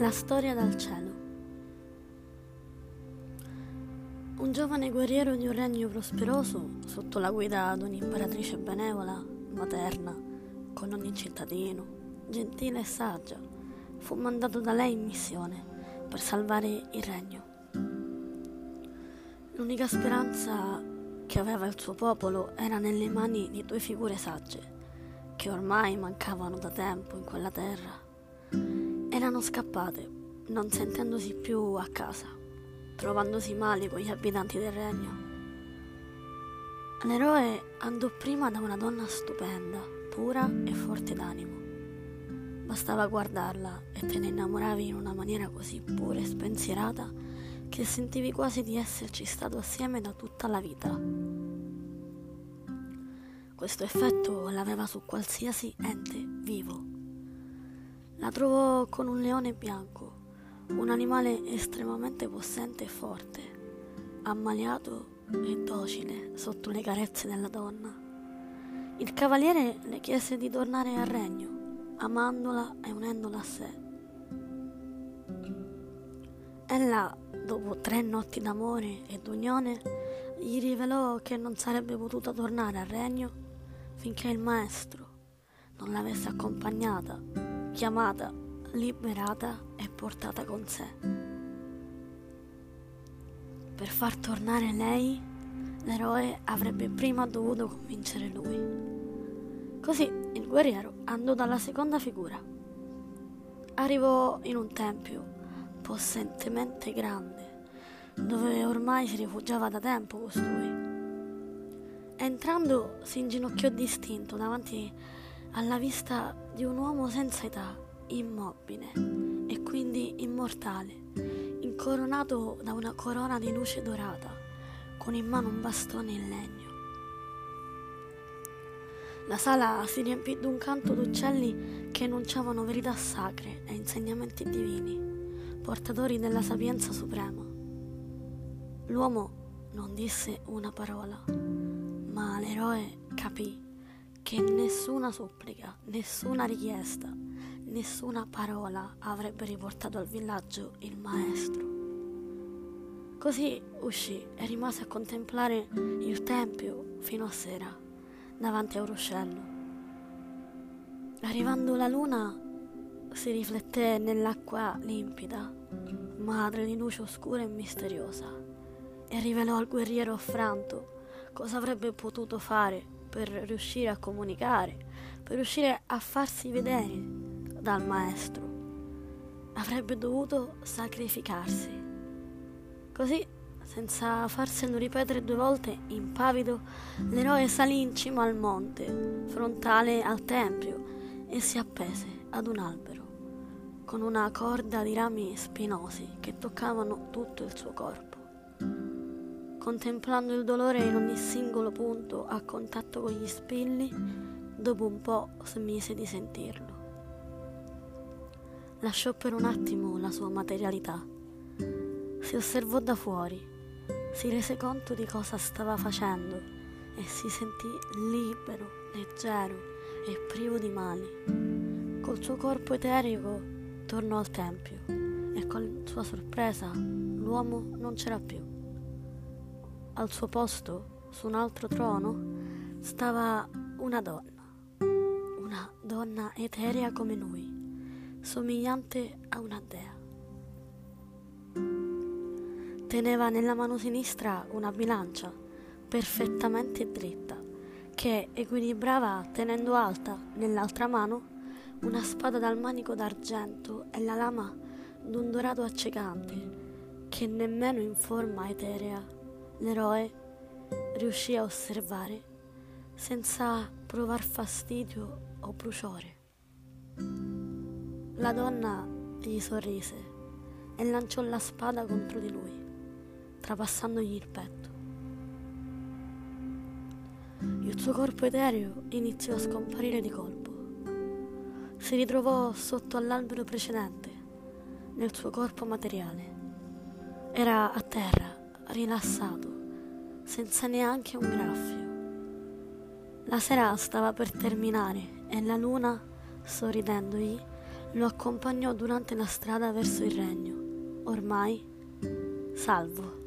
La storia dal cielo. Un giovane guerriero di un regno prosperoso, sotto la guida di un'imperatrice benevola, materna, con ogni cittadino, gentile e saggia, fu mandato da lei in missione per salvare il regno. L'unica speranza che aveva il suo popolo era nelle mani di due figure sagge, che ormai mancavano da tempo in quella terra erano scappate, non sentendosi più a casa, trovandosi male con gli abitanti del regno. L'eroe andò prima da una donna stupenda, pura e forte d'animo. Bastava guardarla e te ne innamoravi in una maniera così pura e spensierata che sentivi quasi di esserci stato assieme da tutta la vita. Questo effetto l'aveva su qualsiasi ente vivo la trovò con un leone bianco, un animale estremamente possente e forte, ammaliato e docile sotto le carezze della donna. Il cavaliere le chiese di tornare al regno, amandola e unendola a sé. Ella, dopo tre notti d'amore e d'unione, gli rivelò che non sarebbe potuta tornare al regno finché il maestro non l'avesse accompagnata chiamata, liberata e portata con sé. Per far tornare lei, l'eroe avrebbe prima dovuto convincere lui. Così il guerriero andò dalla seconda figura. Arrivò in un tempio possentemente grande, dove ormai si rifugiava da tempo costui. Entrando si inginocchiò distinto davanti alla vista di un uomo senza età, immobile e quindi immortale, incoronato da una corona di luce dorata, con in mano un bastone in legno. La sala si riempì d'un canto d'uccelli che enunciavano verità sacre e insegnamenti divini, portatori della sapienza suprema. L'uomo non disse una parola, ma l'eroe capì che nessuna supplica, nessuna richiesta, nessuna parola avrebbe riportato al villaggio il maestro. Così uscì e rimase a contemplare il tempio fino a sera, davanti a un ruscello. Arrivando la luna, si rifletté nell'acqua limpida, madre di luce oscura e misteriosa, e rivelò al guerriero affranto cosa avrebbe potuto fare per riuscire a comunicare, per riuscire a farsi vedere dal maestro. Avrebbe dovuto sacrificarsi. Così, senza farselo ripetere due volte, impavido, l'eroe salì in cima al monte, frontale al tempio, e si appese ad un albero, con una corda di rami spinosi che toccavano tutto il suo corpo contemplando il dolore in ogni singolo punto a contatto con gli spilli, dopo un po' smise di sentirlo. Lasciò per un attimo la sua materialità. Si osservò da fuori, si rese conto di cosa stava facendo e si sentì libero, leggero e privo di mali. Col suo corpo eterico tornò al tempio e con sua sorpresa l'uomo non c'era più. Al suo posto, su un altro trono, stava una donna, una donna eterea come lui, somigliante a una dea. Teneva nella mano sinistra una bilancia perfettamente dritta che equilibrava tenendo alta nell'altra mano una spada dal manico d'argento e la lama d'un dorato accecante che nemmeno in forma eterea l'eroe riuscì a osservare senza provar fastidio o bruciore. La donna gli sorrise e lanciò la spada contro di lui, trapassandogli il petto. Il suo corpo etereo iniziò a scomparire di colpo. Si ritrovò sotto all'albero precedente, nel suo corpo materiale. Era a terra, rilassato, senza neanche un graffio. La sera stava per terminare e la luna, sorridendogli, lo accompagnò durante la strada verso il regno, ormai salvo.